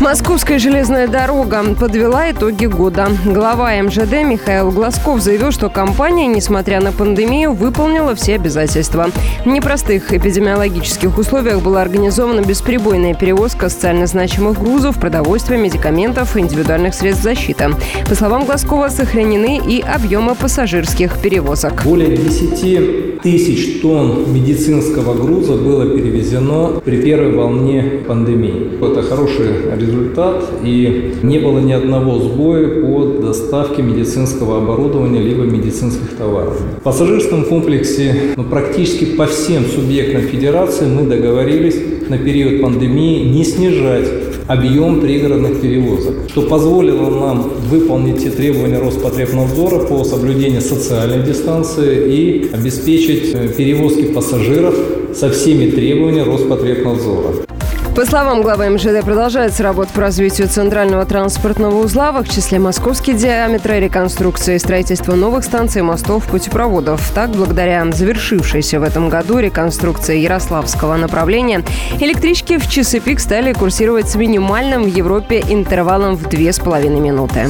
Московская железная дорога подвела итоги года. Глава МЖД Михаил Глазков заявил, что компания, несмотря на пандемию, выполнила все обязательства. В непростых эпидемиологических условиях была организована бесперебойная перевозка социально значимых грузов, продовольствия, медикаментов и индивидуальных средств защиты. По словам Глазкова, сохранены и объемы пассажирских перевозок. Более 10 тысяч тонн медицинского груза было перевезено при первой волне пандемии. Это хороший результат результат, и не было ни одного сбоя по доставке медицинского оборудования либо медицинских товаров. В пассажирском комплексе ну, практически по всем субъектам федерации мы договорились на период пандемии не снижать объем пригородных перевозок, что позволило нам выполнить те требования Роспотребнадзора по соблюдению социальной дистанции и обеспечить э, перевозки пассажиров со всеми требованиями Роспотребнадзора. По словам главы МЖД, продолжается работа по развитию центрального транспортного узла, в числе московский диаметр, реконструкции и строительство новых станций, мостов, путепроводов. Так, благодаря завершившейся в этом году реконструкции Ярославского направления, электрички в часы пик стали курсировать с минимальным в Европе интервалом в 2,5 минуты.